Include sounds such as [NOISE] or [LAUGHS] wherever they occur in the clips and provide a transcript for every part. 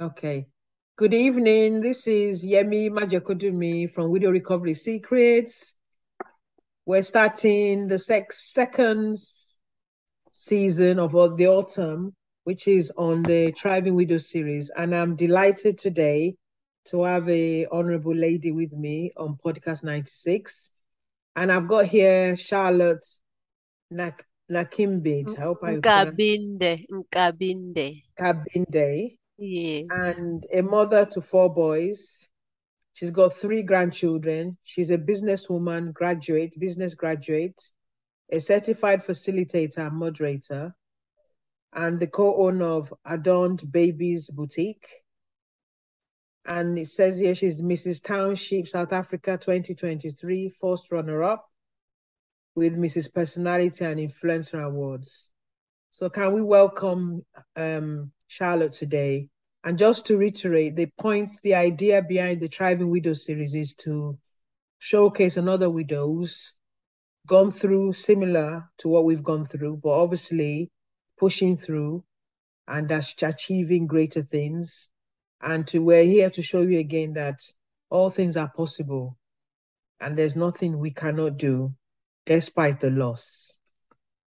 Okay. Good evening. This is Yemi Majakudumi from Widow Recovery Secrets. We're starting the sec- second season of the autumn, which is on the Thriving Widow series. And I'm delighted today to have a honorable lady with me on podcast 96. And I've got here Charlotte Nak Nakimbit. I hope I Nkabinde, Nkabinde. Kabinde Yes. and a mother to four boys. She's got three grandchildren. She's a businesswoman, graduate, business graduate, a certified facilitator and moderator, and the co-owner of Adorned Babies Boutique. And it says here she's Mrs. Township South Africa 2023 first runner-up with Mrs. Personality and Influencer Awards. So can we welcome um, Charlotte today? And just to reiterate, the point, the idea behind the Thriving Widow series is to showcase another widows gone through similar to what we've gone through, but obviously pushing through and achieving greater things. And to we're here to show you again that all things are possible and there's nothing we cannot do despite the loss.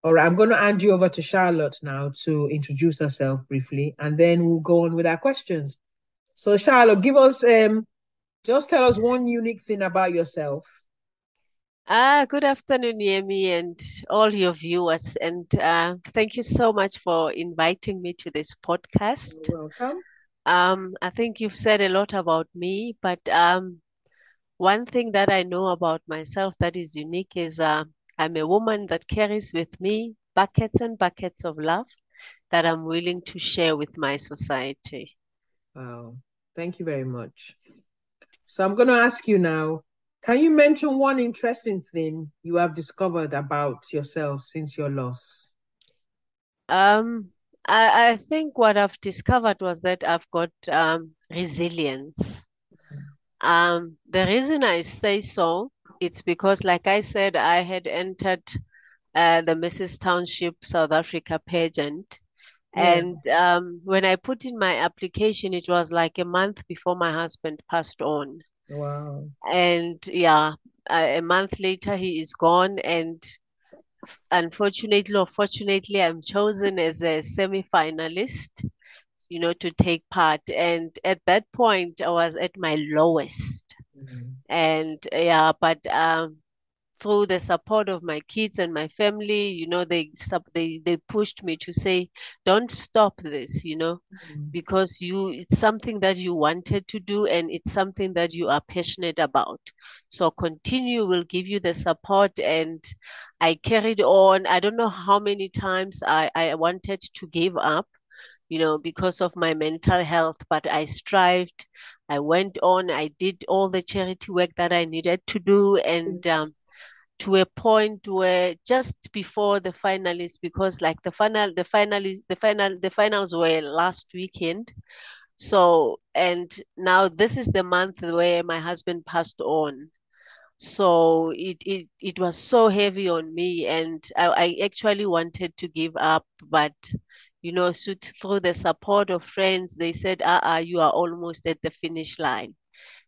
All right, I'm going to hand you over to Charlotte now to introduce herself briefly, and then we'll go on with our questions. So, Charlotte, give us um, just tell us one unique thing about yourself. Ah, good afternoon, Yemi, and all your viewers. And uh, thank you so much for inviting me to this podcast. You're welcome. Um, I think you've said a lot about me, but um, one thing that I know about myself that is unique is uh, I'm a woman that carries with me buckets and buckets of love that I'm willing to share with my society. Wow, thank you very much. So I'm going to ask you now can you mention one interesting thing you have discovered about yourself since your loss? Um, I, I think what I've discovered was that I've got um, resilience. Um, the reason I say so, it's because, like I said, I had entered uh, the Mrs. Township South Africa pageant. Yeah. And um, when I put in my application, it was like a month before my husband passed on. Wow. And yeah, a a month later, he is gone. And unfortunately or fortunately, I'm chosen as a semi-finalist, you know, to take part. And at that point, I was at my lowest. Mhm. And yeah, but um, through the support of my kids and my family, you know, they sub they they pushed me to say, don't stop this, you know, Mhm. because you it's something that you wanted to do and it's something that you are passionate about. So continue, we'll give you the support. And I carried on. I don't know how many times I, I wanted to give up, you know, because of my mental health, but I strived. I went on, I did all the charity work that I needed to do, and um, to a point where just before the finalists, because like the final, the finalists, the final, the finals were last weekend. So, and now this is the month where my husband passed on. So it it it was so heavy on me, and I, I actually wanted to give up, but you know, so through the support of friends, they said, "Ah, uh-uh, you are almost at the finish line."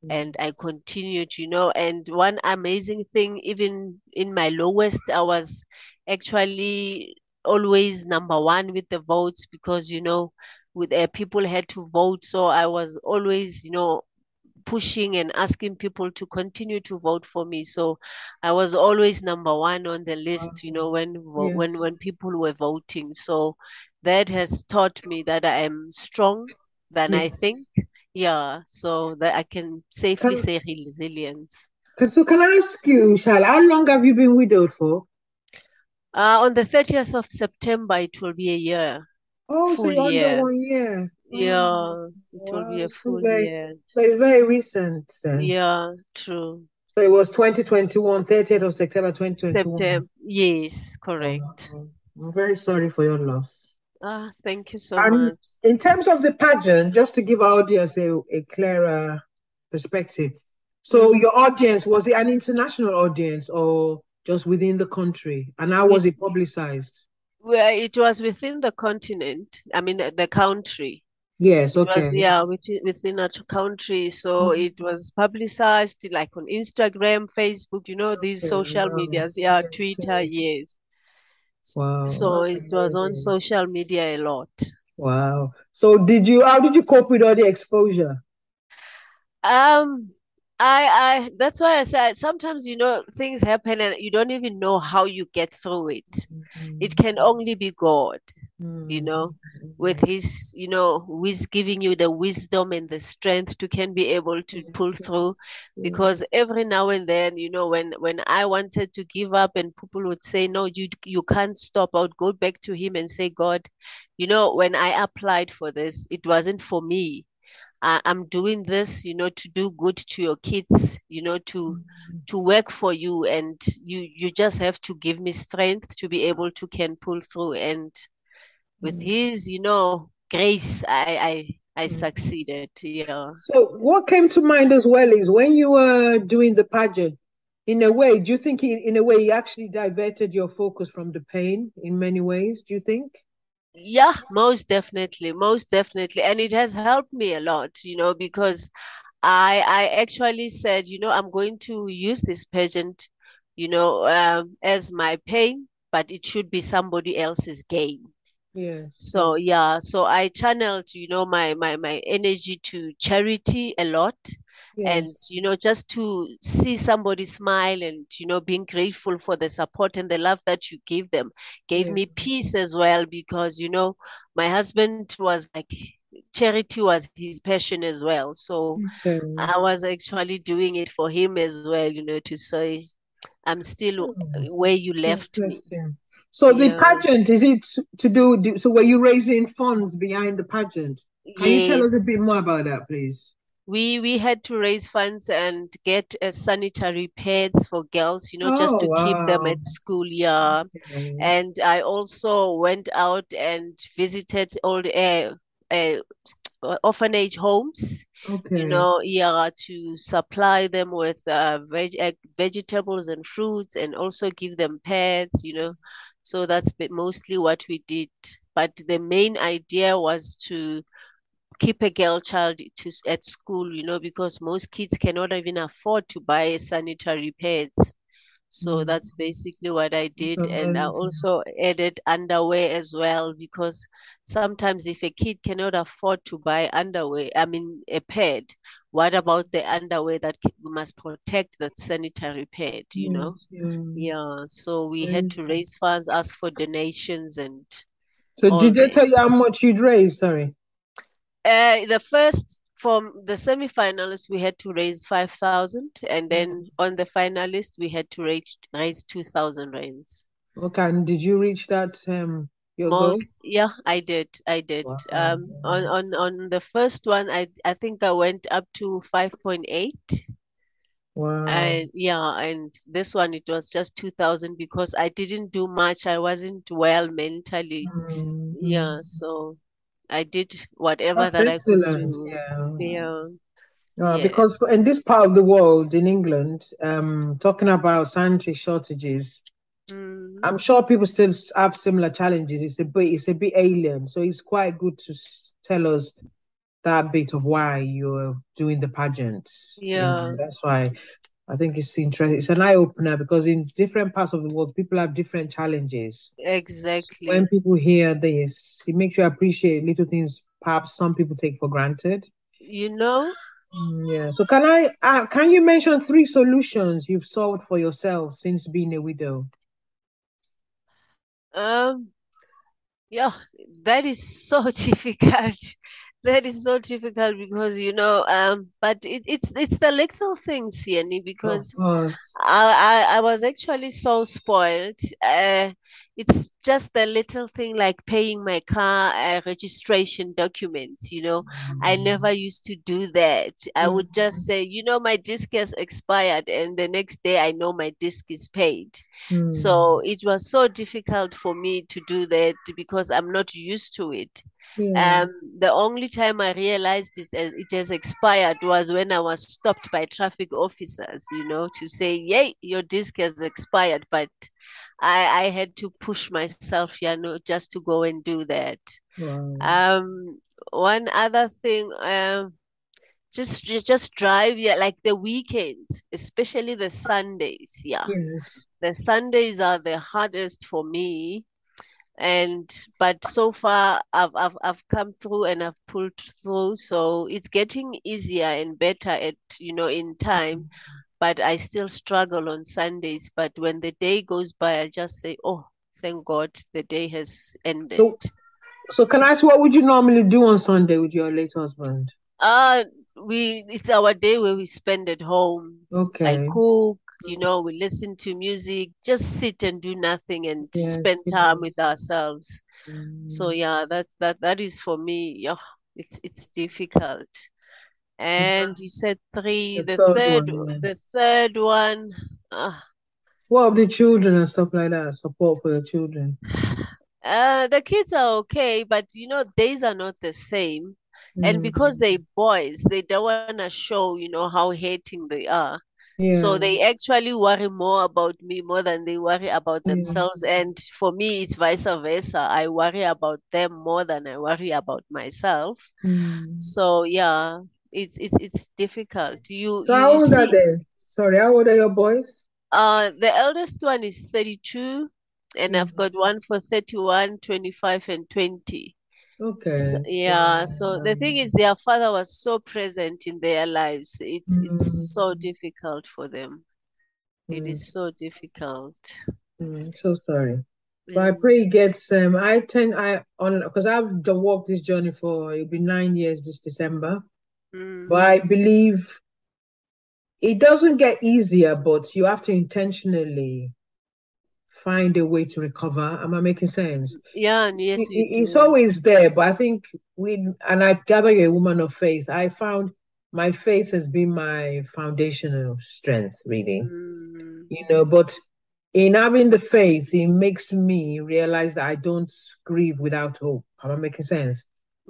and I continued, you know. And one amazing thing, even in my lowest, I was actually always number one with the votes because, you know, with uh, people had to vote. So I was always, you know, pushing and asking people to continue to vote for me. So I was always number one on the list, you know, when when when people were voting. So that has taught me that I am strong than I think. Yeah, so that I can safely Can, say resilience. can- so can I ask you, Charlotte, how long have you been widowed for? Uh, on the 30th of September, it will be a year, Oh, so full under year. one year. Oh, Yeah, it will be a So full very, year. so it's very recent then. Yeah, true. So it was 2021, 30th of September 2021. September. Yes, Wow. correct. I'm very sorry for your loss. Ah, thank you so And much. in terms of the pageant, just to give our audience a, a clearer perspective. So Mhm. your audience, was it an international audience or just within the country? And how was It, publicized? well, it was within the continent, I mean, the, the country. Yes, It was, okay. yeah, within, within our country. So Mhm. it was publicized like on Instagram, Facebook, you know, these Okay, social wow. medias. Yeah, Twitter, yes. Wow, So it was on social media a lot. Wow. So did you how did you cope with all the exposure? Um, I, I, that's why I said sometimes, you know, things happen and you don't even know how you get through it. It mm-hmm. can only be God, you know, mm-hmm. with his, you know, with giving you the wisdom and the strength to can be able to pull through. Because every now and then, you know, when when I wanted to give up and people would say, No, you you can't stop, I would go back to him and say, God, you know, when I applied for this, it wasn't for me. I'm doing this, you know, to do good to your kids, you know, to mm-hmm. to work for you, and you you just have to give me strength to be able to can pull through. And with mm-hmm. His, you know, grace, I I I mm-hmm. succeeded. Yeah. So what came to mind as well is when you were doing the pageant, in a way, do you think in, in a way you actually diverted your focus from the pain in many ways? Do you think? Yeah, most definitely, most definitely. And it has helped me a lot, you know, because I I actually said, you know, I'm going to use this pageant, you know, um, as my pain, but it should be somebody else's gain. Yes, So yeah, so I channeled, you know, my my my energy to charity a lot and you know just to see somebody smile and you know being grateful for the support and the love that you give them gave yes. me peace as well because you know my husband was like charity was his passion as well so Okay. I was actually doing it for him as well you know to say I'm still Hmm, where you left me So the yeah pageant, is it to do, do- so were you raising funds behind the pageant? Can you tell us a bit more about that, please? We we had to raise funds and get uh, sanitary pads for girls you know just Oh, to keep them at school yeah Okay. and I also went out and visited the uh, uh, orphanage homes, you know, yeah, to supply them with uh, veg uh, vegetables and fruits and also give them pets, you know. So that's mostly what we did. But the main idea was to keep a girl child to at school, you know, because most kids cannot even afford to buy sanitary pads. So Mm, that's basically what I did. And I also added underwear as well because sometimes if a kid cannot afford to buy underwear, I mean a pad, what about the underwear that we must protect that sanitary pad, you know? Yes, yeah. So we had to raise funds, ask for donations and So did they tell you how much you'd raised? Sorry. Uh, the first from the semi-finalists, we had to raise 5,000, and Mm. then on the finalists, we had to raise, raise 2,000 rands. Okay, and did you reach that um your goal? Most, yeah, I did. I did. Wow. Um, on on on the first one, I I think I went up to 5.8. Wow. And yeah, and this one it was just 2000 because I didn't do much. I wasn't well mentally. Mhm. Yeah, so I did whatever That's that I could excellent. do. Yeah. Yeah, Uh, because in this part of the world, in England, um, talking about sanitary shortages, Mm, I'm sure people still have similar challenges. It's a bit, it's a bit alien, so it's quite good to tell us that bit of why you're doing the pageant. You know, yeah, that's why I think it's interesting. It's an eye opener because in different parts of the world, people have different challenges. Exactly. When people hear this, it makes you appreciate little things perhaps some people take for granted. You know, Mm, yeah. So can I uh, can you mention three solutions you've solved for yourself since being a widow? um, yeah, that is so [LAUGHS] difficult. That is so difficult because you know, um, but it, it's it's the little things, Of because. I, I I was actually so spoiled. Uh, it's just the little thing like paying my car uh, registration documents, you know. I never used to do that. I Mm, would just say, you know, my disc has expired, and the next day I know my disc is paid. mm, So it was so difficult for me to do that because I'm not used to it. Yeah. Um, the only time I realized it, it has expired was when I was stopped by traffic officers, you know, to say, yay, your disc has expired. But I, I had to push myself, you know, just to go and do that. Wow. Um, one other thing, um, just just drive, yeah, like the weekends, especially the Sundays. Yeah, Yes. the Sundays are the hardest for me. And but so far I've I've I've come through and I've pulled through. So it's getting easier and better at, you know, in time. But I still struggle on Sundays. But when the day goes by, I just say, Oh, thank God the day has ended. So, so can I ask what would you normally do on Sunday with your late husband? Uh, we it's our day where we spend at home. Okay. I cook, you know, we listen to music, just sit and do nothing and Yes, spend time with ourselves. So Mm. yeah, that that that is for me. Yeah, it's it's difficult. And you said three, The the third third one, the third one, uh, What of the children and stuff like that? Support for the children. [SIGHS] uh, the kids are okay, but you know, days are not the same. And because Mm. they boys, they don't want to show, you know, how hating they are. Yeah. So they actually worry more about me more than they worry about Yeah. themselves. And for me, it's vice versa. I worry about them more than I worry about myself. Mm. So yeah, it's it's it's difficult. You So you, how old are they? Sorry, how old are your boys? uh, the eldest one is 32, and Yeah. I've got one for 31, 25, and 20. So, Okay. yeah, so the thing is their father was so present in their lives. It's it's so Mm. difficult for them. It Mm. is so difficult. Mm. So sorry. But I Yeah. pray he gets um I tend I on because I've walked this journey for it'll be nine years this December. Mm. But I believe it doesn't get easier, but you have to intentionally find a way to recover. Am I making sense? Yeah, and yes, It- it's always there, but I think we, and I gather you're a woman of faith. I found my faith has been my foundational strength, really. Mm. You know, but in having the faith, it makes me realize that I don't grieve without hope. Am I making sense?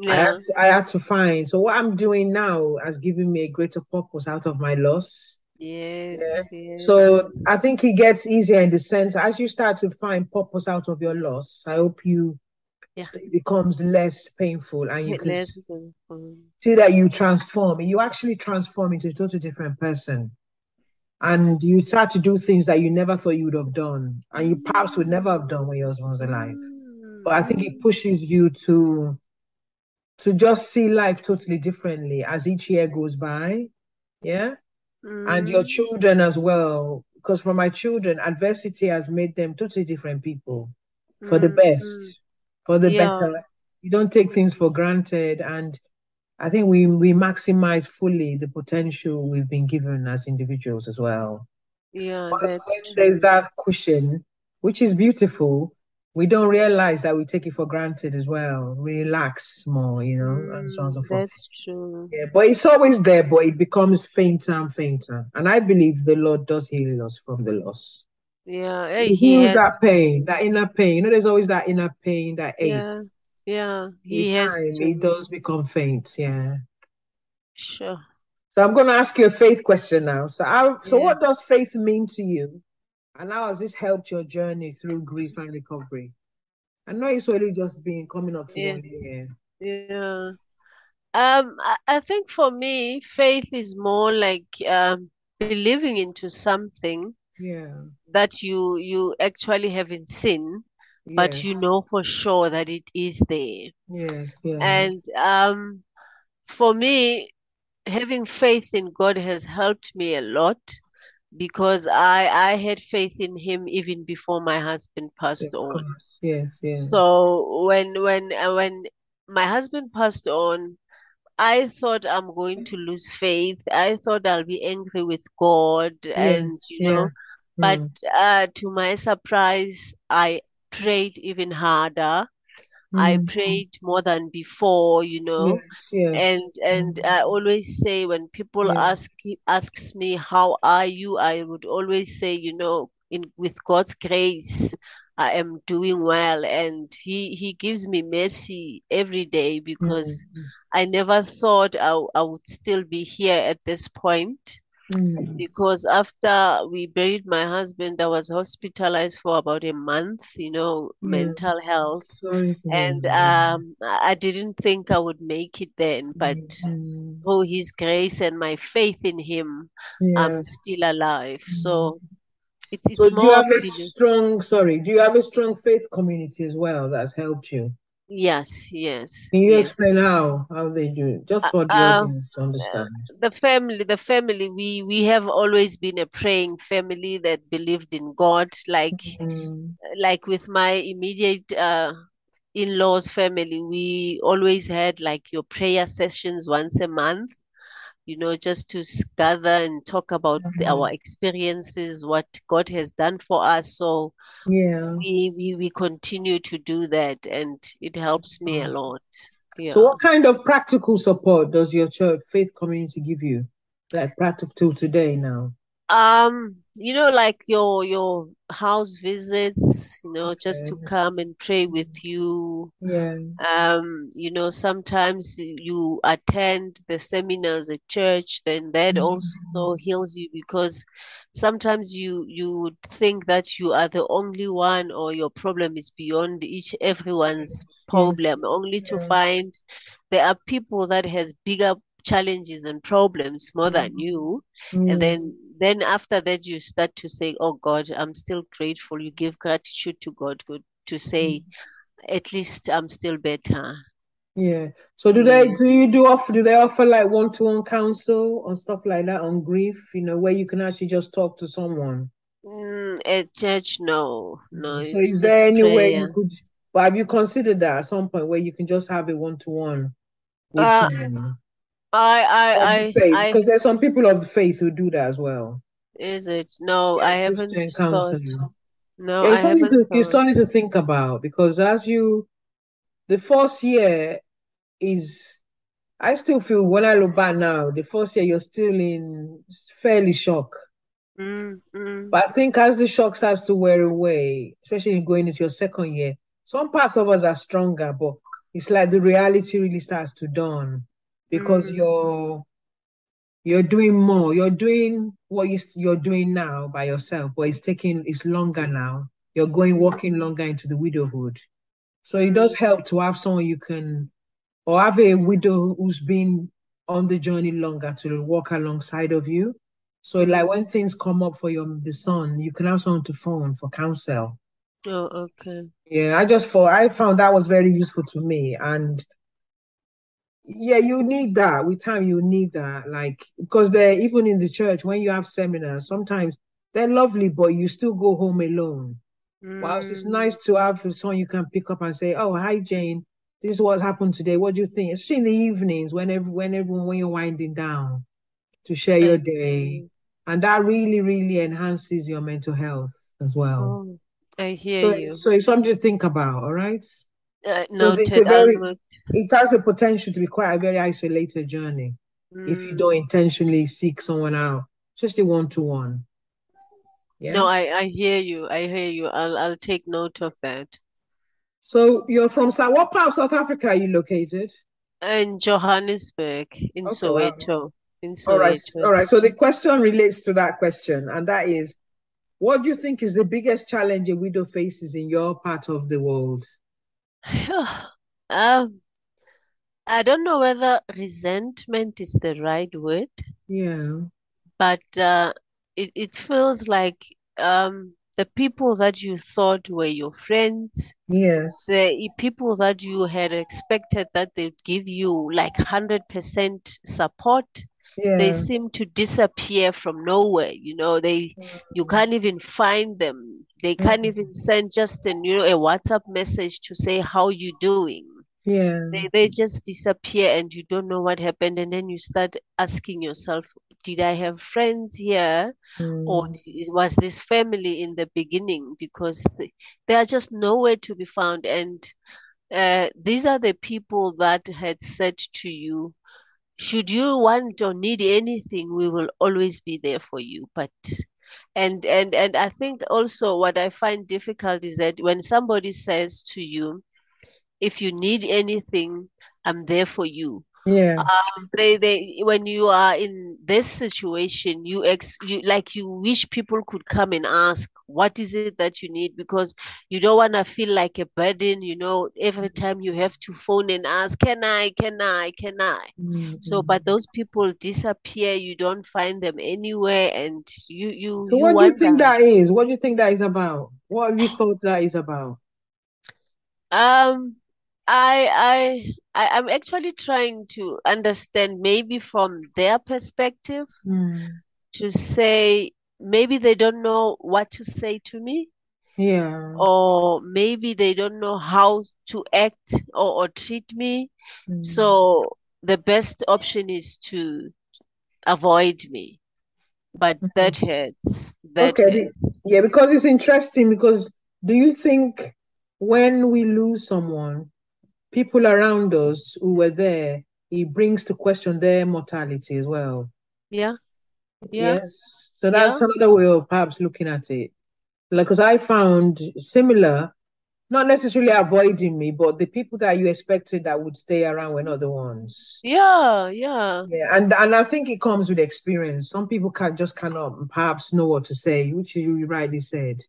I had Yeah. to, I had to find. So what I'm doing now has given me a greater purpose out of my loss. Yeah. Yes, yes. So I think it gets easier in the sense as you start to find purpose out of your loss. I hope you Yeah. it becomes less painful and you can Less see that you transform. You actually transform into a totally different person. And you start to do things that you never thought you would have done, and you perhaps would never have done when your husband was alive. But I think it Mm. pushes you to to just see life totally differently as each year goes by. Yeah. And your Mm. children as well. Because for my children, adversity has made them totally different people for the Mm. Mm. best, for the Yeah. better. You don't take things for granted. And I think we we maximize fully the potential we've been given as individuals as well. Yeah, when there's that cushion, which is beautiful, we don't realize that we take it for granted as well. Relax more, you know, and so on and so Mm. forth. That's true. Yeah, but it's always there, but it becomes fainter and fainter. And I believe the Lord does heal us from the loss. Yeah. He he heals has that pain, that inner pain. You know, there's always that inner pain, that ache. Yeah. Yeah. In He has time, it does become faint. Yeah. Sure. So I'm going to ask you a faith question now. So, how, so Yeah. what does faith mean to you? And how has this helped your journey through grief and recovery? I know it's only just been coming up to Yeah. one year. Yeah. Um, I, I think for me, faith is more like um believing into something Yeah. that you you actually haven't seen, but you know for sure that it is there. Yes. Yeah. And um, for me, having faith in God has helped me a lot because I I had faith in Him even before my husband passed Of on. course. Yes. Yeah. So when when uh, when my husband passed on, I thought I'm going to lose faith. I thought I'll be angry with God and Yes. you know, but Mm. uh, to my surprise, I prayed even harder. I Mm. prayed more than before, you know. Yes. Yes. And and Mm. I always say when people Yeah. ask asks me how are you, I would always say, you know, in with God's grace, I am doing well, and He He gives me mercy every day because Mm. I never thought I, I would still be here at this point. Mm. because after we buried my husband, I was hospitalized for about a month, you know, mental health. Sorry And um, I didn't think I would make it then, but Mm. through His grace and my faith in Him, Yeah. I'm still alive. So it's it's So do you have a strong, sorry, do you have a strong faith community as well that's helped you? Yes, yes, Can you yes. explain how how they do it? Just Uh, for the uh, audience to understand. the family the family we we have always been a praying family that believed in god like Mm. like with my immediate uh in-laws family we always had like your prayer sessions once a month you know just to gather and talk about the- our experiences what god has done for us so Yeah. we we, we continue to do that and it helps me a lot yeah So what kind of practical support does your church faith community give you? Like practical today now. Um, you know, like your your house visits, you know, just to come and pray with you. Yeah. Um, you know, sometimes you attend the seminars at church, then that Mm. also heals you because sometimes you you would think that you are the only one or your problem is beyond each everyone's problem, only to find there are people that has bigger challenges and problems more than Mm. you. Mm. and then then after that you start to say oh god i'm still grateful. You give gratitude to god good to say at least i'm still better Yeah. So do they do you do offer do they offer like one-to-one counsel or stuff like that on grief, you know, where you can actually just talk to someone? Mm, at church no no So is there any way you could but have you considered that at some point where you can just have a one-to-one with uh i i i Because there's some people of faith who do that as well. is it no Yeah, i haven't thought counseling. no Yeah, i it's something to it's something to think about because as you the first year is I still feel when I look back now, the first year you're still in fairly shock. mm, mm, But I think as the shock starts to wear away, especially going into your second year, some parts of us are stronger, but it's like the reality really starts to dawn because mm, you're you're doing more. You're doing what you, you're doing now by yourself, but it's taking it's longer now. You're going walking longer into the widowhood. So it does help to have someone you can or have a widow who's been on the journey longer to walk alongside of you. So like when things come up for your the son, you can have someone to phone for counsel. oh okay Yeah, I just thought I found that was very useful to me. And yeah, you need that. With time, you need that. Like because they're even in the church, when you have seminars, sometimes they're lovely, but you still go home alone. Whilst it's Mm, nice to have someone you can pick up and say, "Oh, hi, Jane. This is what's happened today. What do you think?" Especially in the evenings, when every, when everyone when you're winding down to share your day, and that really really enhances your mental health as well. oh I hear So you it's, so it's something to think about. All right, uh, because it's a very it has the potential to be quite a very isolated journey if you Mm. don't intentionally seek someone out, especially one to one. Yeah. No, I, I hear you. I hear you. I'll I'll take note of that. So you're from South. What part of South Africa are you located? In Johannesburg, in Okay. Soweto, in All right, Soweto. all right. So the question relates to that question, and that is, what do you think is the biggest challenge a widow faces in your part of the world? [SIGHS] Um, I don't know whether resentment is the right word, Yeah, but uh, it, it feels like um the people that you thought were your friends, yes, the people that you had expected that they'd give you like 100% support, they seem to disappear from nowhere. You know, they you can't even find them. They can't even send just a you know, a WhatsApp message to say how you doing. Yeah, They they just disappear and you don't know what happened. And then you start asking yourself, did I have friends here? Or Mm, d- was this family in the beginning? Because they, they are just nowhere to be found. And uh, these are the people that had said to you, should you want or need anything, we will always be there for you. But and and and I think also what I find difficult is that when somebody says to you, if you need anything, I'm there for you. Yeah. Um, they they when you are in this situation, you ex you like you wish people could come and ask, what is it that you need? Because you don't want to feel like a burden, you know, every time you have to phone and ask, can I, can I, can I? Mm-hmm. So, but those people disappear, you don't find them anywhere, and you you So you what do you think that is? What do you think that is about? What have you thought that is about? Um, I I I I'm actually trying to understand maybe from their perspective Mm. to say maybe they don't know what to say to me, Yeah. or maybe they don't know how to act or, or treat me. Mm. So the best option is to avoid me. But Mhm. that hurts. That Okay. hurts. Yeah, because it's interesting because do you think when we lose someone, people around us who were there, it brings to question their mortality as well? Yeah, yeah, Yes. So that's yeah. another way of perhaps looking at it. Like, because I found similar, not necessarily avoiding me, but the people that you expected that would stay around were not the ones. Yeah, yeah. Yeah, and and I think it comes with experience. Some people can just cannot perhaps know what to say, which you rightly said.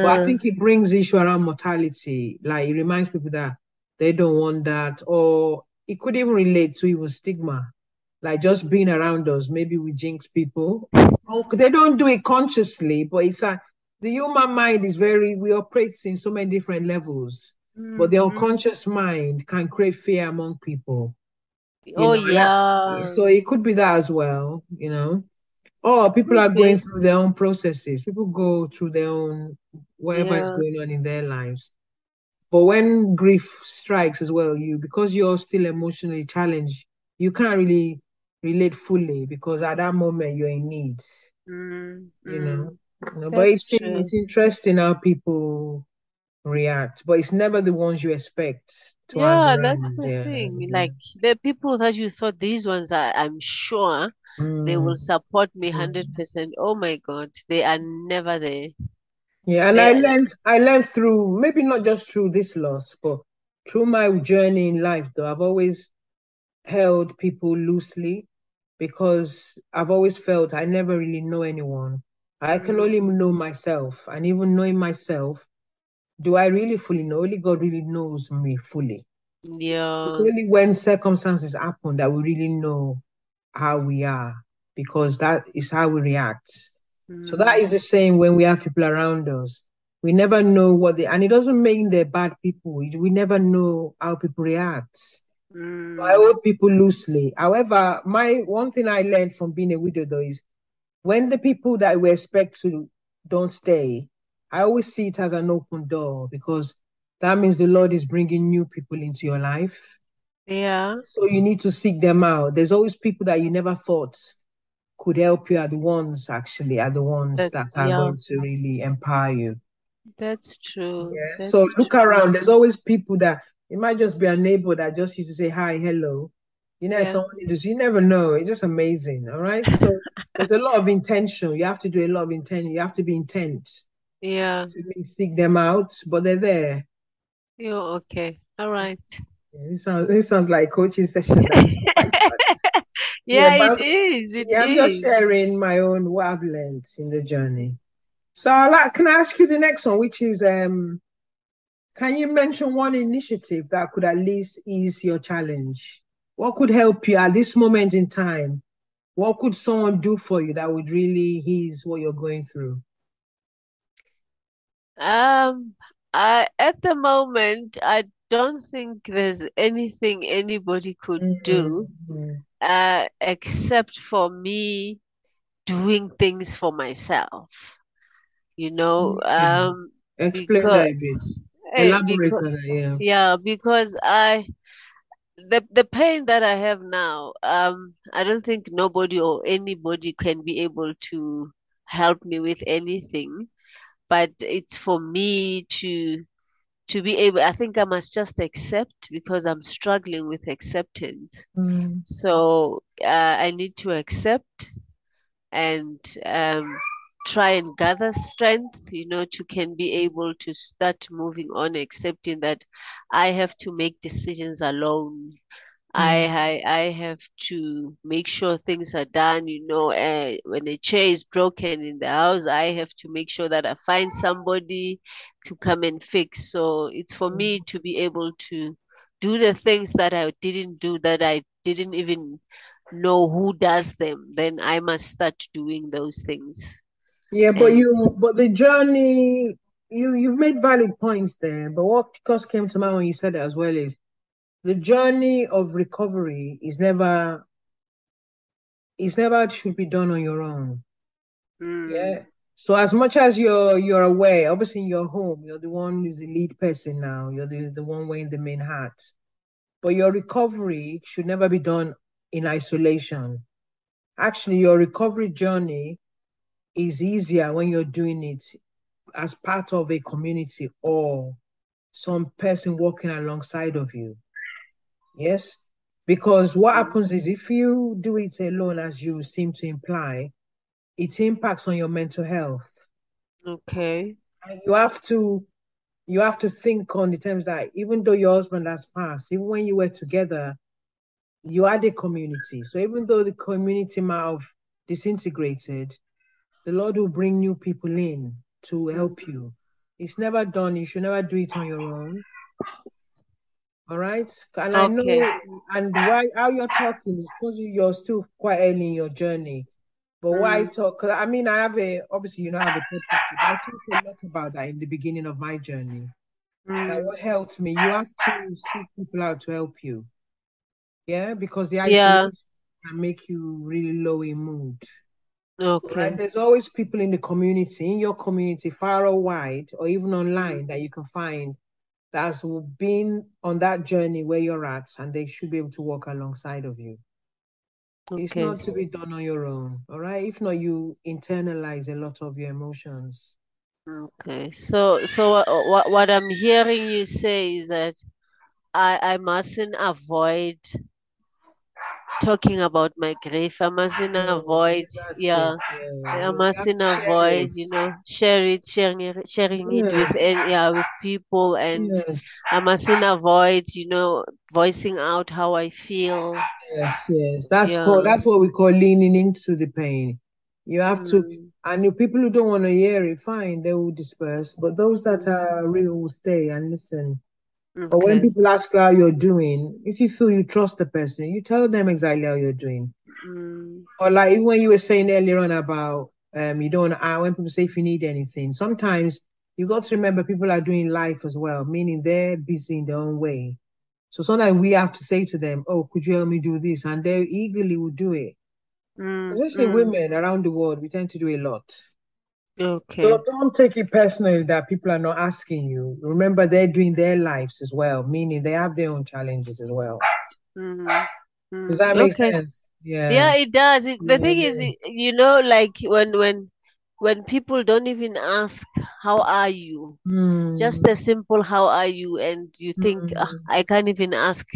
But I Uh, think it brings issue around mortality. Like it reminds people that they don't want that, or it could even relate to even stigma. Like just being around us, maybe we jinx people. They don't do it consciously, but it's a the human mind is very we operate in so many different levels. But the mhm. unconscious mind can create fear among people Oh, know, yeah. so it could be that as well, you know. Or people are going through their own processes. People go through their own whatever is going on in their lives. But when grief strikes as well, you because you're still emotionally challenged, you can't really relate fully because at that moment you're in need, Mm, you know. mm. You know, but it's true. it's interesting how people react, but it's never the ones you expect to Yeah, that's around. the Yeah, thing. Like the people that you thought these ones are, I'm sure they will Mm, support me mm. 100%. Oh my God, they are never there. Yeah, and They I learned I learned through maybe not just through this loss, but through my journey in life though, I've always held people loosely because I've always felt I never really know anyone. I can only mm, know myself. And even knowing myself, do I really fully know? Only God really knows me fully. Yeah. It's only when circumstances happen that we really know how we are, because that is how we react. So that is Mm, the same when we have people around us. We never know what they, and it doesn't mean they're bad people. We never know how people react. So I mm, hold people loosely. However, my one thing I learned from being a widow though is when the people that we expect to don't stay, I always see it as an open door because that means the Lord is bringing new people into your life. yeah. So you need to seek them out. There's always people that you never thought could help you are the ones actually are the ones That, that are yeah, going to really empower you. that's true. Yeah. That's So look true. around. There's always people that it might just be a neighbor that just used to say hi, hello. You know, Yeah. someone just you never know. It's just amazing. All right. So [LAUGHS] there's a lot of intention. You have to do a lot of intent. You have to be intent Yeah. to really seek them out, but they're there. You're okay. All right. Yeah, this sounds this sounds like coaching session [LAUGHS] now. Oh my God. Yeah, Yeah, it is. Yeah, I'm just sharing my own what I've learned in the journey. So I like, can I ask you the next one, which is um, can you mention one initiative that could at least ease your challenge? What could help you at this moment in time? What could someone do for you that would really ease what you're going through? Um, I at the moment, I don't think there's anything anybody could do, Mhm. uh, except for me doing things for myself. You know, Okay. um, Explain because that a bit. eh, Elaborate because on that, yeah. yeah, because I the the pain that I have now, um, I don't think nobody or anybody can be able to help me with anything. But it's for me to to be able, I think I must just accept because I'm struggling with acceptance. Mm. So uh, I need to accept and um, try and gather strength, you know, to can be able to start moving on, accepting that I have to make decisions alone I, I I have to make sure things are done. You know, uh, when a chair is broken in the house, I have to make sure that I find somebody to come and fix. So it's for me to be able to do the things that I didn't do, that I didn't even know who does them. Then I must start doing those things. Yeah, but and, you, but the journey, you you've made valid points there. But what just came to mind when you said it as well is the journey of recovery is never is never should be done on your own. Mm. Yeah. So as much as you're you're aware, obviously in your home, you're the one who's the lead person now. You're the, the one wearing the main hat. But your recovery should never be done in isolation. Actually, your recovery journey is easier when you're doing it as part of a community or some person walking alongside of you. Yes. Because what happens is if you do it alone, as you seem to imply, it impacts on your mental health. Okay. And you have to you have to think on the terms that even though your husband has passed, even when you were together, you had a community. So even though the community might have disintegrated, the Lord will bring new people in to help you. It's never done. You should never do it on your own. All right. And okay. I know, and why how you're talking is because you're still quite early in your journey. But mm. why talk? I mean, I have a obviously, you know, I have a podcast. I talk a lot about that in the beginning of my journey. Mm. That what helps me. You have to seek people out to help you. Yeah, because the isolation yeah. can make you really low in mood. Okay. Right? There's always people in the community, in your community, far or wide, or even online, that you can find that's been on that journey where you're at, and they should be able to walk alongside of you. Okay. It's not to be done on your own, all right? If not, you internalize a lot of your emotions. Okay, so so what what I'm hearing you say is that I I mustn't avoid talking about my grief. I mustn't avoid, yeah, yeah, I mustn't avoid, you know, share it, sharing it, sharing yes. it with, yeah, with people, and yes. I mustn't avoid, you know, voicing out how I feel. Yes, yes, that's yeah. called that's what we call leaning into the pain. You have mm. to, and the people who don't want to hear it, fine, they will disperse. But those that are real will stay and listen. Okay. But when people ask you how you're doing, if you feel you trust the person, you tell them exactly how you're doing. Mm. Or like even when you were saying earlier on about um you don't uh, when people say if you need anything, sometimes you got to remember people are doing life as well, meaning they're busy in their own way. So sometimes we have to say to them, "Oh, could you help me do this?" And they eagerly will do it. Mm, Especially mm. women around the world, we tend to do a lot. Okay. So don't take it personally that people are not asking you. Remember, they're doing their lives as well, meaning they have their own challenges as well. Mm-hmm. Mm-hmm. Does that make okay. sense? Yeah. Yeah, it does. It, the yeah. thing is, you know, like when when when people don't even ask how are you mm. just a simple how are you and you think mm. oh, i can't even ask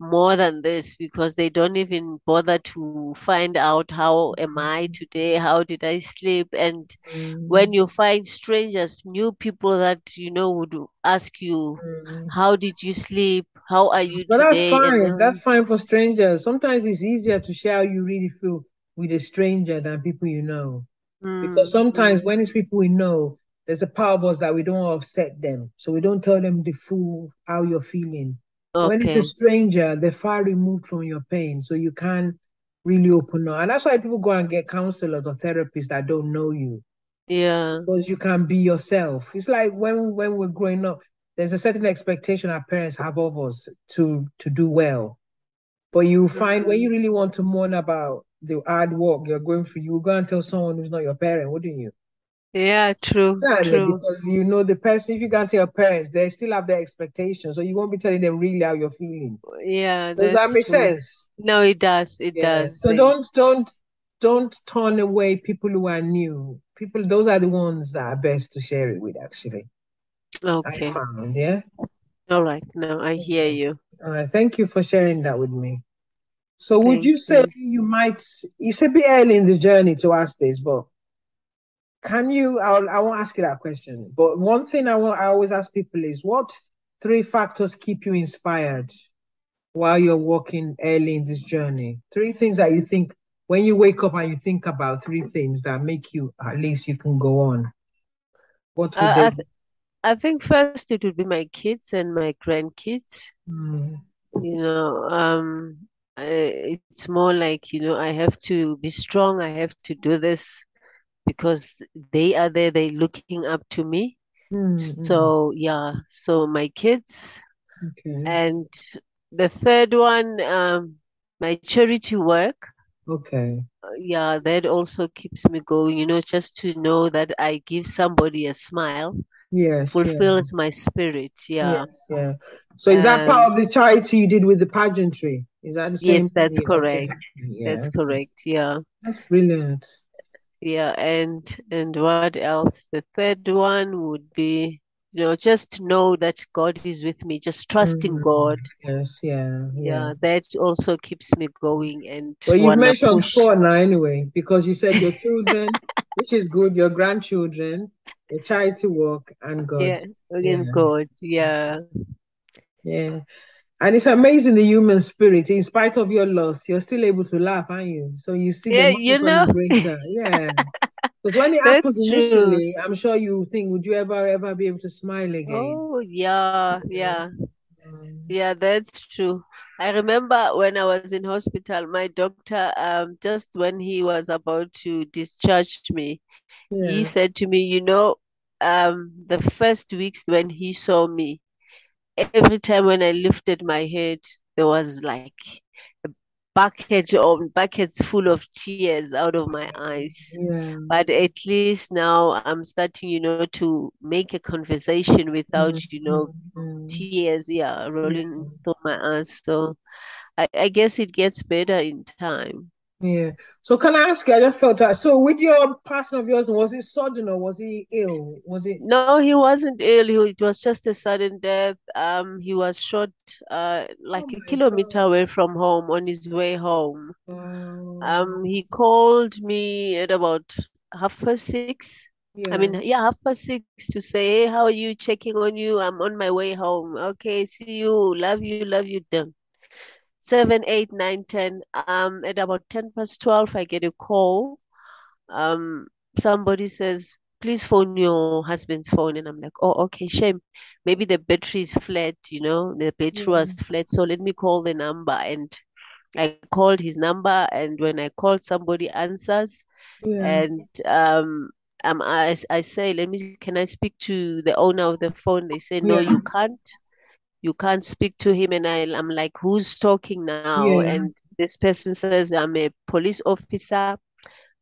more than this because they don't even bother to find out how am i mm. today how did i sleep and mm. when you find strangers new people that you know would ask you mm. how did you sleep how are you but today? that's fine and, that's fine for strangers sometimes it's easier to share how you really feel with a stranger than people you know because mm, sometimes mm. when it's people we know, there's a part of us that we don't upset them. So we don't tell them the full how you're feeling. Okay. When it's a stranger, they're far removed from your pain. So you can't really open up. And that's why people go and get counselors or therapists that don't know you. Yeah. Because you can be yourself. It's like when when we're growing up, there's a certain expectation our parents have of us to to do well. But you find when you really want to mourn about the hard work you're going through, you go and tell someone who's not your parent, wouldn't you? Yeah, true. True. Because you know the person, if you can't tell your parents, they still have their expectations. So you won't be telling them really how you're feeling. Yeah. Does that make true. sense? No, it does. It yeah. does. So don't don't don't turn away people who are new. People, those are the ones that are best to share it with, actually. Okay. I found, yeah. All right. No, I hear you. All right. Thank you for sharing that with me. So Thank would you say you. you might you said be early in the journey to ask this, but can you I'll, I won't ask you that question. But one thing I want I always ask people is what three factors keep you inspired? while you're walking early in this journey? Three things that you think when you wake up and you think about three things that make you at least you can go on. What would Uh, they I, th- I think first it would be my kids and my grandkids. Mm, You know, um, I, it's more like, you know, I have to be strong. I have to do this because they are there, they're looking up to me. mm, mm. So, yeah, so my kids. Okay. And the third one, um, my charity work. Okay. Yeah, that also keeps me going, you know, just to know that I give somebody a smile Yes, yeah. fulfills my spirit. Yeah. Yes, yeah. So is that Um, part of the charity you did with the pageantry? Is that the same yes, that's thing? Okay. correct. Yeah, That's correct. Yeah. that's brilliant. Yeah. And and what else? The third one would be, you know, just know that God is with me, just trusting Mm, God. yes, yeah, yeah. Yeah, that also keeps me going and Well, you've mentioned push. four now anyway, because you said your [LAUGHS] children, which is good, your grandchildren, the charity work, and God. Yeah, Yeah, God. Yeah. yeah. And it's amazing the human spirit. In spite of your loss, you're still able to laugh, aren't you? So you see Yeah, the muscle you know, celebrator. [LAUGHS] Yeah. Because when it happens initially, I'm sure you think, would you ever, ever be able to smile again? Oh, yeah, Yeah. yeah. Yeah, that's true. I remember when I was in hospital, my doctor, um, just when he was about to discharge me, he said to me, you know, um, the first weeks when he saw me, every time when I lifted my head, there was like a bucket or buckets full of tears out of my eyes. Yeah. But at least now I'm starting, you know, to make a conversation without, Mm, you know, mm, mm. tears, yeah, Yeah. rolling through my eyes. So I, I guess it gets better in time. Yeah. So can I ask you, I just felt that. So with your passing of yours, was it sudden or was he ill? Was it? No, he wasn't ill. He, it was just a sudden death. Um, he was shot uh Oh like a kilometer God. away from home on his way home. Um, he called me at about half past six. I mean, yeah, half past six to say, hey, how are you? Checking on you. I'm on my way home. Okay, see you. Love you. Love you. Done. Seven, eight, nine, ten. Um, at about ten past twelve, I get a call. Um, somebody says, please phone your husband's phone. And I'm like, oh, okay, shame. Maybe the battery is flat, you know, the battery Yeah. was flat. So let me call the number. And I called his number. And when I called, somebody answers. Yeah. And um, um, I, I say, let me, can I speak to the owner of the phone? They say, no, Yeah. you can't. You can't speak to him. And I, I'm like, who's talking now? Yeah. And this person says, I'm a police officer.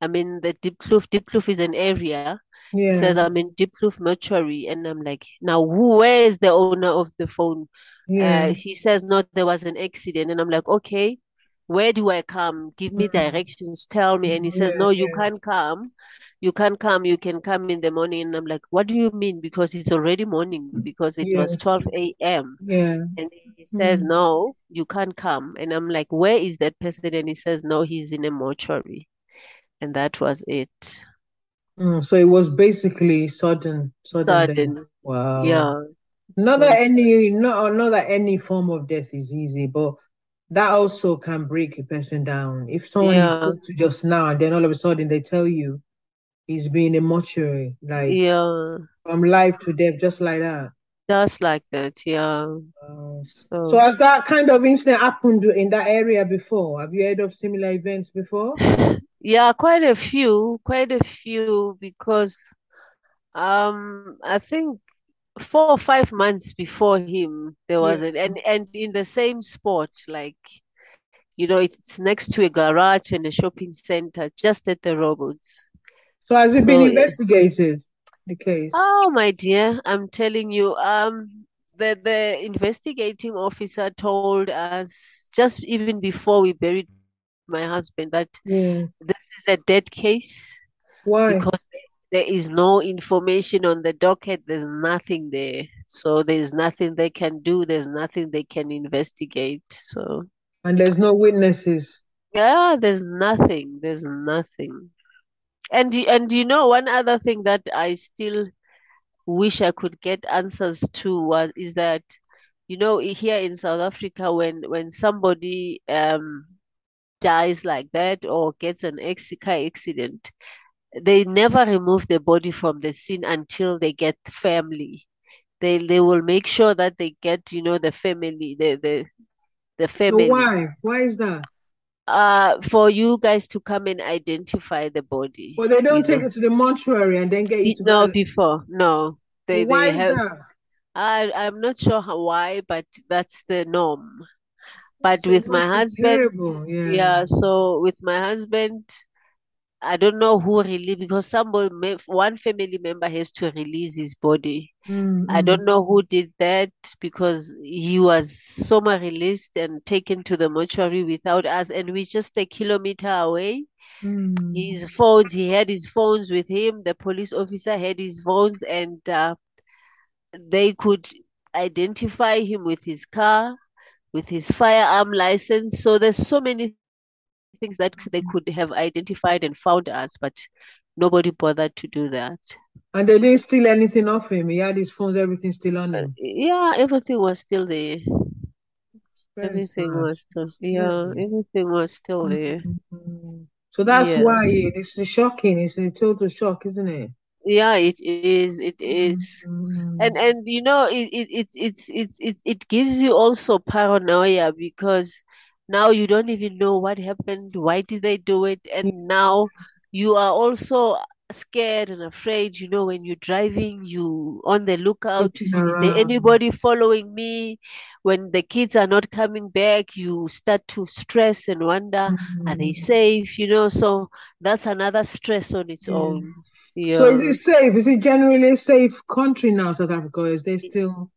I'm in the Diepkloof. Diepkloof is an area. He Yeah. says, I'm in Diepkloof mortuary. And I'm like, now, who, where is the owner of the phone? Yeah. Uh, he says, no, there was an accident. And I'm like, okay, where do I come? Give me Mm. directions, tell me. And he says, Yeah. no, you Yeah. can't come. You can't come. You can come in the morning. And I'm like, what do you mean? Because it's already morning, because it was 12 a.m. Yeah. And he says, Mm. no, you can't come. And I'm like, where is that person? And he says, no, he's in a mortuary. And that was it. Mm. So it was basically sudden, sudden death. Sudden. Wow. Yeah. Not that any, not, not that any form of death is easy, but that also can break a person down. If someone yeah. spoke to just now, and then all of a sudden they tell you he's being a mortuary, like Yeah. from life to death, just like that. Just like that. Yeah. Wow. So So has that kind of incident happened in that area before? Have you heard of similar events before? [LAUGHS] yeah, quite a few, quite a few because um I think four or five months before him there was Yeah. an and and in the same spot, like you know, it's next to a garage and a shopping center just at the robots. So has it been So it, investigated, the case? oh my dear, I'm telling you, um the the investigating officer told us just even before we buried my husband that Yeah. this is a dead case Why? because there is no information on the docket. There's nothing there. So there's nothing they can do. There's nothing they can investigate. So And there's no witnesses. yeah, there's nothing. There's nothing. And and you know one other thing that I still wish I could get answers to was is that you know, here in South Africa, when when somebody um dies like that or gets an ex car accident, they never remove the body from the scene until they get family. They they will make sure that they get, you know, the family, the the the family. So why? Why is that? Uh, for you guys to come and identify the body. Well, they don't take know. it to the mortuary and then get you to no before. No, they. Why they is have, that? I I'm not sure how, why, but that's the norm. But so with my husband, yeah. yeah. So with my husband, I don't know who really because somebody, one family member has to release his body. Mm-hmm. I don't know who did that because he was somehow released and taken to the mortuary without us, and we're just a kilometer away. Mm. His phones, he had his phones with him. The police officer had his phones, and uh, they could identify him with his car, with his firearm license. So there's so many things that they could have identified and found us, but nobody bothered to do that. And they didn't steal anything off him. He had his phones, everything still on him. Uh, yeah, everything was still there. Everything sad. was still, yeah, everything was still there. Mm-hmm. So that's why it's shocking. It's a total shock, isn't it? yeah it is it is mm-hmm. and and you know it, it it it's it's it, it gives you also paranoia because now you don't even know what happened why did they do it and now you are also scared and afraid you know when you're driving you on the lookout to see is there anybody following me when the kids are not coming back you start to stress and wonder mm-hmm. are they mm-hmm. safe you know so that's another stress on its yeah. own yeah. so is it safe is it generally a safe country now south africa is there still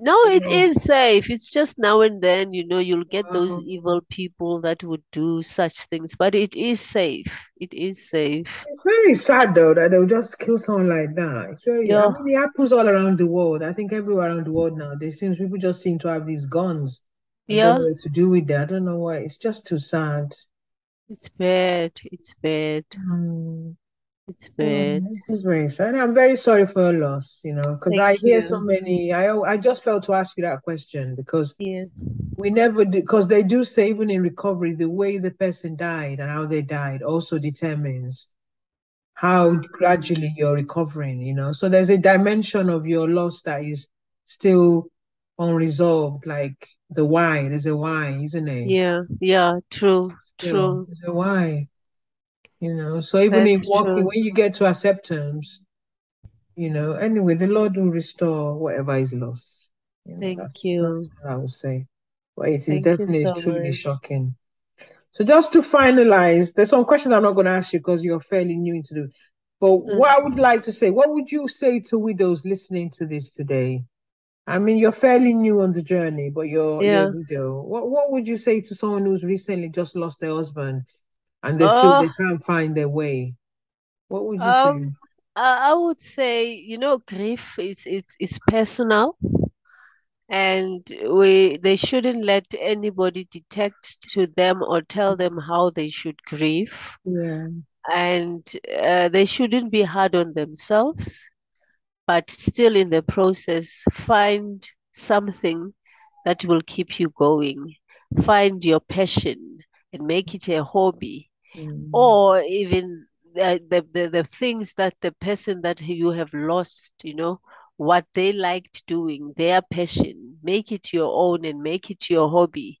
no, it yeah. is safe. It's just now and then, you know, you'll get those uh-huh. evil people that would do such things, but it is safe. It is safe. It's very sad though that they'll just kill someone like that. It's very yeah. I mean it happens all around the world. I think everywhere around the world now. There seems people just seem to have these guns. Yeah. Don't know what to do with that. I don't know why. It's just too sad. It's bad. It's bad. Mm. It's bad. This is very sad. I'm very sorry for your loss, you know, because I hear you. so many. I I just felt to ask you that question because yeah. we never do because they do say even in recovery the way the person died and how they died also determines how gradually you're recovering, you know. So there's a dimension of your loss that is still unresolved, like the why. There's a why, isn't it? Yeah, yeah, true, still, true. There's a why. You know, so even That's in walking, true. when you get to acceptance, you know, anyway, the Lord will restore whatever is lost. You know, Thank that's, you. That's I would say. But it is Thank definitely so truly much. shocking. So just to finalize, there's some questions I'm not going to ask you because you're fairly new into it. But mm-hmm. what I would like to say, what would you say to widows listening to this today? I mean, you're fairly new on the journey, but you're, yeah. you're a widow. What what would you say to someone who's recently just lost their husband and they uh, feel they can't find their way, what would you um, say? I would say, you know, grief is it's is personal, and we they shouldn't let anybody detect to them or tell them how they should grieve. Yeah. And uh, they shouldn't be hard on themselves, but still in the process find something that will keep you going. Find your passion and make it a hobby mm. or even the, the, the, the things that the person that you have lost, you know, what they liked doing, their passion, make it your own and make it your hobby.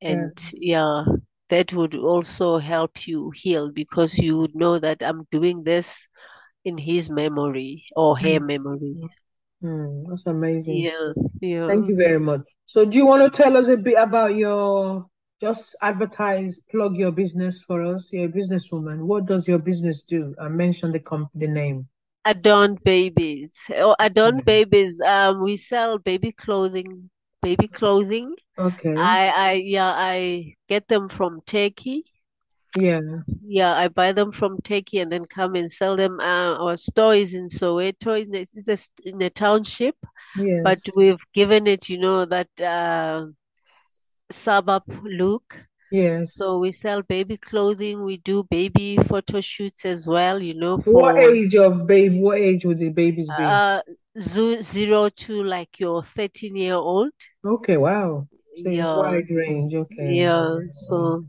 And yeah, yeah that would also help you heal because you would know that I'm doing this in his memory or her mm. memory. Mm, that's amazing. Yeah, yeah. Thank you very much. So, do you want to tell us a bit about your just advertise, plug your business for us. You're a businesswoman. What does your business do? I mentioned the company name. Adorned Babies. Oh, Adorned Babies. Um, we sell baby clothing. Baby clothing. Okay. I, I, yeah, I get them from Turkey. Yeah. Yeah, I buy them from Turkey and then come and sell them. Uh, our store is in Soweto, it's a, in a township. Yes. But we've given it, you know, that uh, suburb look. Yes. So we sell baby clothing, we do baby photo shoots as well, you know, What age of baby? What age would the babies be? uh zo- zero to like your 13 year old. Okay, wow. So Yeah, wide range. Okay. yeah. So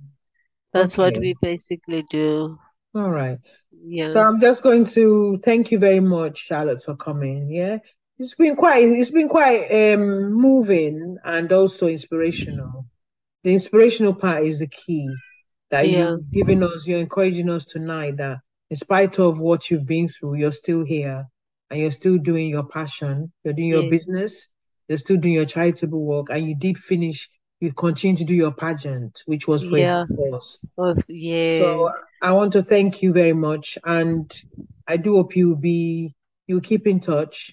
that's what we basically do. All right. Yeah, So I'm just going to thank you very much, Charlotte, for coming. Yeah. It's been quite it's been quite um moving and also inspirational. The inspirational part is the key that yeah, you've given us, you're encouraging us tonight that in spite of what you've been through, you're still here and you're still doing your passion, you're doing your yeah, business, you're still doing your charitable work, and you did finish, you continue to do your pageant, which was for yeah. cause. Oh, yeah. So I want to thank you very much, and I do hope you'll be you'll keep in touch.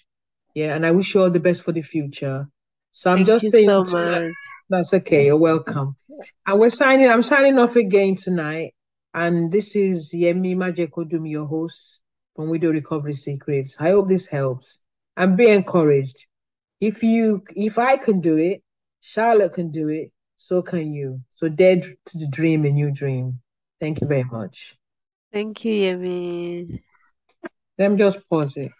Yeah, and I wish you all the best for the future. So I'm Thank just saying so. That's okay. You're welcome. And we're signing. I'm signing off again tonight. And this is Yemi Majekodunmi, your host from Widow Recovery Secrets. I hope this helps. And be encouraged. If you, if I can do it, Charlotte can do it. So can you. So dare to dream a new dream. Thank you very much. Thank you, Yemi. Let me just pause it.